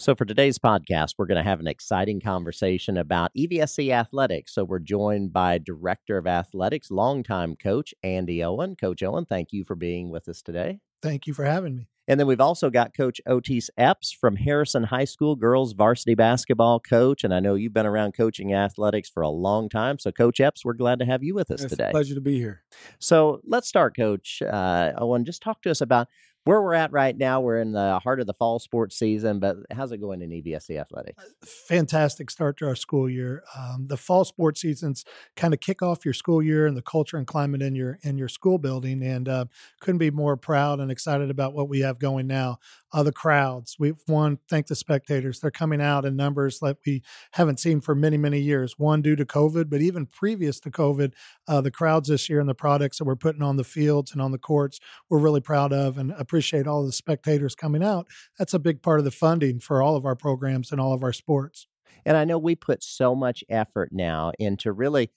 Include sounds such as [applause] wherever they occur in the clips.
So, for today's podcast, we're going to have an exciting conversation about EVSC athletics. So, we're joined by Director of Athletics, longtime coach Andy Owen. Coach Owen, thank you for being with us today. Thank you for having me. And then we've also got Coach Otis Epps from Harrison High School, girls varsity basketball coach. And I know you've been around coaching athletics for a long time. So, Coach Epps, we're glad to have you with us it's today. pleasure to be here. So, let's start, Coach uh, Owen. Just talk to us about where we're at right now. We're in the heart of the fall sports season, but how's it going in EVSC athletics? Fantastic start to our school year. Um, the fall sports seasons kind of kick off your school year and the culture and climate in your in your school building, and uh, couldn't be more proud and excited about what we have going now. Uh, the crowds, we've one thank the spectators. They're coming out in numbers that we haven't seen for many many years. One due to COVID, but even previous to COVID, uh, the crowds this year and the products that we're putting on the fields and on the courts, we're really proud of and appreciate all the spectators coming out. That's a big part of the funding for all of our programs and all of our sports. And I know we put so much effort now into really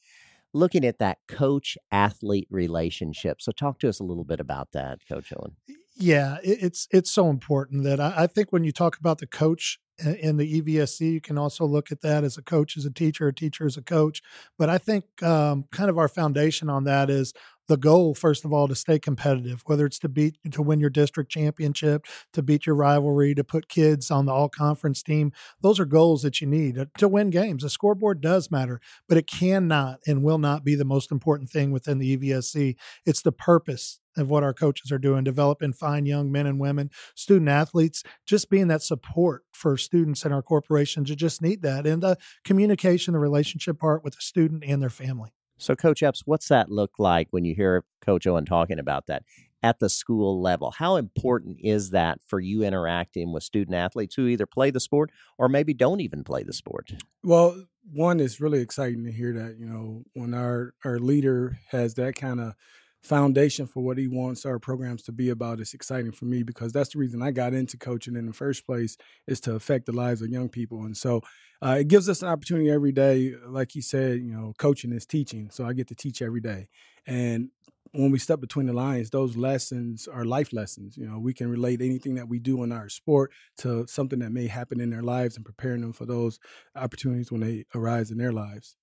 looking at that coach athlete relationship. So, talk to us a little bit about that, Coach Owen. Yeah, it, it's it's so important that I, I think when you talk about the coach in the EVSC, you can also look at that as a coach as a teacher, a teacher as a coach. But I think um, kind of our foundation on that is the goal, first of all, to stay competitive, whether it's to beat to win your district championship, to beat your rivalry, to put kids on the all conference team. Those are goals that you need uh, to win games. The scoreboard does matter, but it cannot and will not be the most important thing within the EVSC. It's the purpose of what our coaches are doing, developing fine young men and women, student athletes, just being that support for students in our corporations. You just need that. And the communication, the relationship part with the student and their family. So, Coach Epps, what's that look like when you hear Coach Owen talking about that at the school level? How important is that for you interacting with student athletes who either play the sport or maybe don't even play the sport? Well, one is really exciting to hear that, you know, when our our leader has that kind of foundation for what he wants our programs to be about. Is exciting for me because that's the reason I got into coaching in the first place is to affect the lives of young people. And so uh, it gives us an opportunity every day like he said you know coaching is teaching so I get to teach every day. And when we step between the lines those lessons are life lessons. You know we can relate anything that we do in our sport to something that may happen in their lives and preparing them for those opportunities when they arise in their lives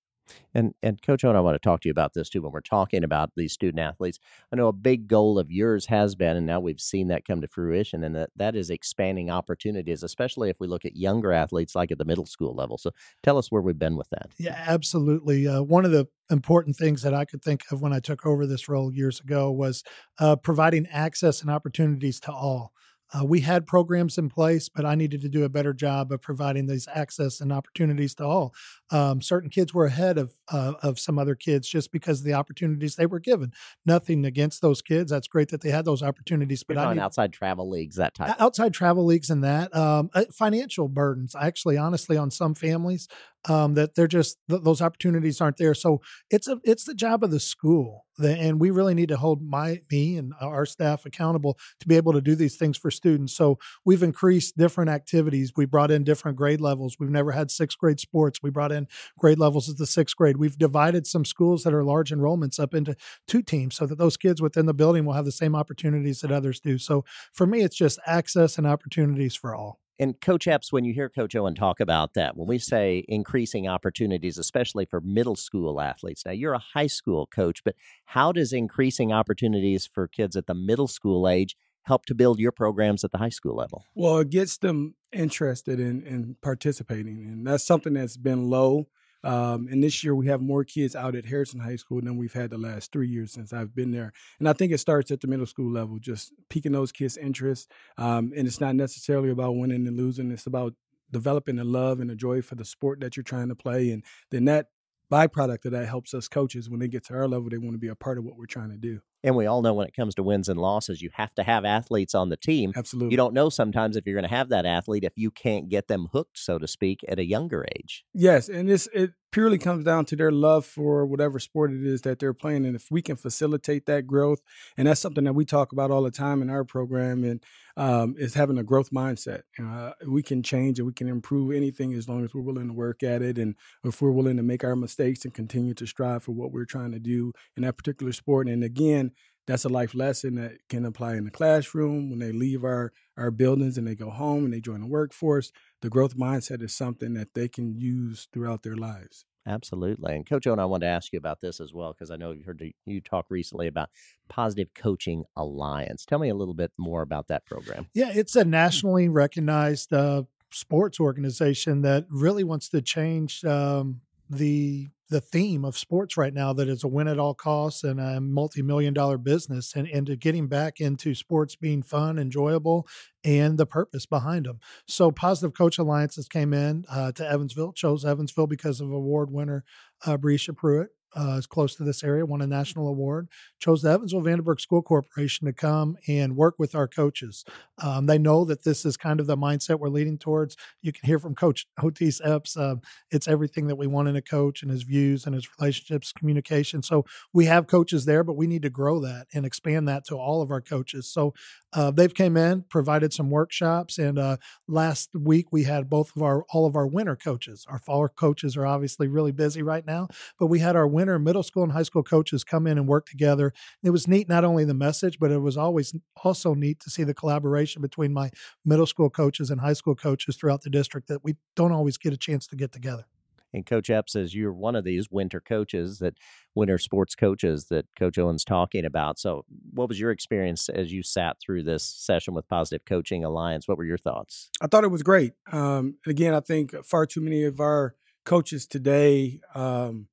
And and Coach Owen, I want to talk to you about this too when we're talking about these student athletes. I know a big goal of yours has been, and now we've seen that come to fruition, and that, that is expanding opportunities, especially if we look at younger athletes like at the middle school level. So tell us where we've been with that. Yeah, absolutely. Uh, one of the important things that I could think of when I took over this role years ago was uh, providing access and opportunities to all. Uh, we had programs in place, but I needed to do a better job of providing these access and opportunities to all. Um, certain kids were ahead of uh, of some other kids just because of the opportunities they were given. Nothing against those kids. That's great that they had those opportunities, but I on need, outside travel leagues, that type. Outside travel leagues and that um, uh, financial burdens actually honestly on some families um, that they're just th- those opportunities aren't there so it's a it's the job of the school the, and we really need to hold my me and our staff accountable to be able to do these things for students so we've increased different activities we brought in different grade levels we've never had sixth grade sports we brought in grade levels at the sixth grade we've divided some schools that are large enrollments up into two teams so that those kids within the building will have the same opportunities that others do so for me, it's just access and opportunities for all. And Coach Epps, when you hear Coach Owen talk about that, when we say increasing opportunities, especially for middle school athletes, now you're a high school coach, but how does increasing opportunities for kids at the middle school age help to build your programs at the high school level? Well, it gets them interested in, in participating, and that's something that's been low. Um, and this year we have more kids out at Harrison High School than we've had the last three years since I've been there. And I think it starts at the middle school level, just piquing those kids' interest. Um, and it's not necessarily about winning and losing; it's about developing the love and the joy for the sport that you're trying to play. And then that byproduct of that helps us coaches when they get to our level, they want to be a part of what we're trying to do. And we all know when it comes to wins and losses, you have to have athletes on the team. Absolutely. You don't know sometimes if you're going to have that athlete if you can't get them hooked, so to speak, at a younger age. Yes, and this it purely comes down to their love for whatever sport it is that they're playing, and if we can facilitate that growth, and that's something that we talk about all the time in our program, and um, is having a growth mindset. Uh, we can change and we can improve anything as long as we're willing to work at it, and if we're willing to make our mistakes and continue to strive for what we're trying to do in that particular sport. And again, that's a life lesson that can apply in the classroom when they leave our our buildings and they go home and they join the workforce. The growth mindset is something that they can use throughout their lives. Absolutely. And Coach Owen, I wanted to ask you about this as well because I know you heard you talk recently about Positive Coaching Alliance. Tell me a little bit more about that program. Yeah, it's a nationally recognized uh, sports organization that really wants to change um, the the theme of sports right now that is a win at all costs and a multi-million dollar business and, and to getting back into sports being fun enjoyable and the purpose behind them so positive coach alliances came in uh, to evansville chose evansville because of award winner uh, pruitt uh, is close to this area, won a national award, chose the Evansville Vanderburgh School Corporation to come and work with our coaches. Um, they know that this is kind of the mindset we're leading towards. You can hear from Coach [laughs] Otis Epps. Uh, it's everything that we want in a coach and his views and his relationships, communication. So we have coaches there, but we need to grow that and expand that to all of our coaches. So uh, they've came in, provided some workshops, and uh, last week we had both of our all of our winter coaches. Our fall coaches are obviously really busy right now, but we had our winter middle school and high school coaches come in and work together. It was neat, not only the message, but it was always also neat to see the collaboration between my middle school coaches and high school coaches throughout the district that we don't always get a chance to get together. And Coach Epps says you're one of these winter coaches that winter sports coaches that Coach Owen's talking about. So, what was your experience as you sat through this session with Positive Coaching Alliance? What were your thoughts? I thought it was great. Um, again, I think far too many of our coaches today um,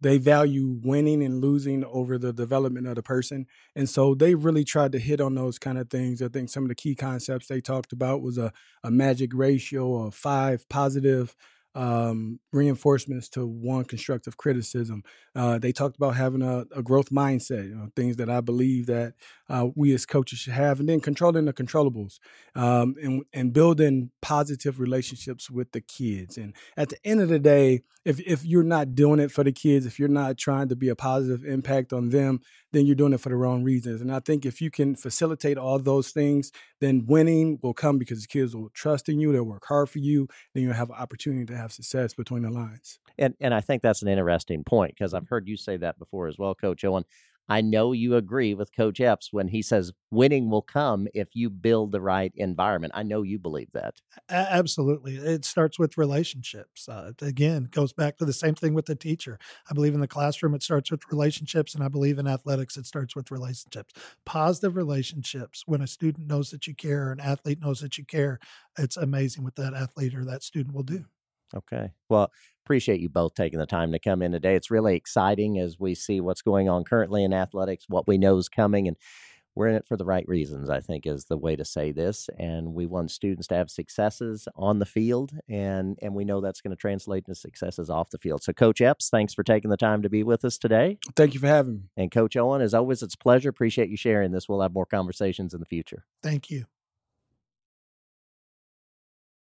they value winning and losing over the development of the person. And so they really tried to hit on those kind of things. I think some of the key concepts they talked about was a, a magic ratio of five positive um, reinforcements to one constructive criticism. Uh, they talked about having a, a growth mindset, you know, things that I believe that uh, we as coaches should have, and then controlling the controllables um, and, and building positive relationships with the kids. And at the end of the day, if if you're not doing it for the kids, if you're not trying to be a positive impact on them, then you're doing it for the wrong reasons. And I think if you can facilitate all those things, then winning will come because the kids will trust in you, they'll work hard for you, then you'll have an opportunity to have success between the lines. And and I think that's an interesting point because I've heard you say that before as well, Coach Owen. I know you agree with Coach Epps when he says winning will come if you build the right environment. I know you believe that. absolutely. It starts with relationships. Uh, again, goes back to the same thing with the teacher. I believe in the classroom, it starts with relationships, and I believe in athletics, it starts with relationships. Positive relationships. When a student knows that you care, an athlete knows that you care, it's amazing what that athlete or that student will do. Okay. Well, appreciate you both taking the time to come in today. It's really exciting as we see what's going on currently in athletics, what we know is coming, and we're in it for the right reasons, I think is the way to say this. And we want students to have successes on the field, and, and we know that's going to translate into successes off the field. So, Coach Epps, thanks for taking the time to be with us today. Thank you for having me. And Coach Owen, as always, it's a pleasure. Appreciate you sharing this. We'll have more conversations in the future. Thank you.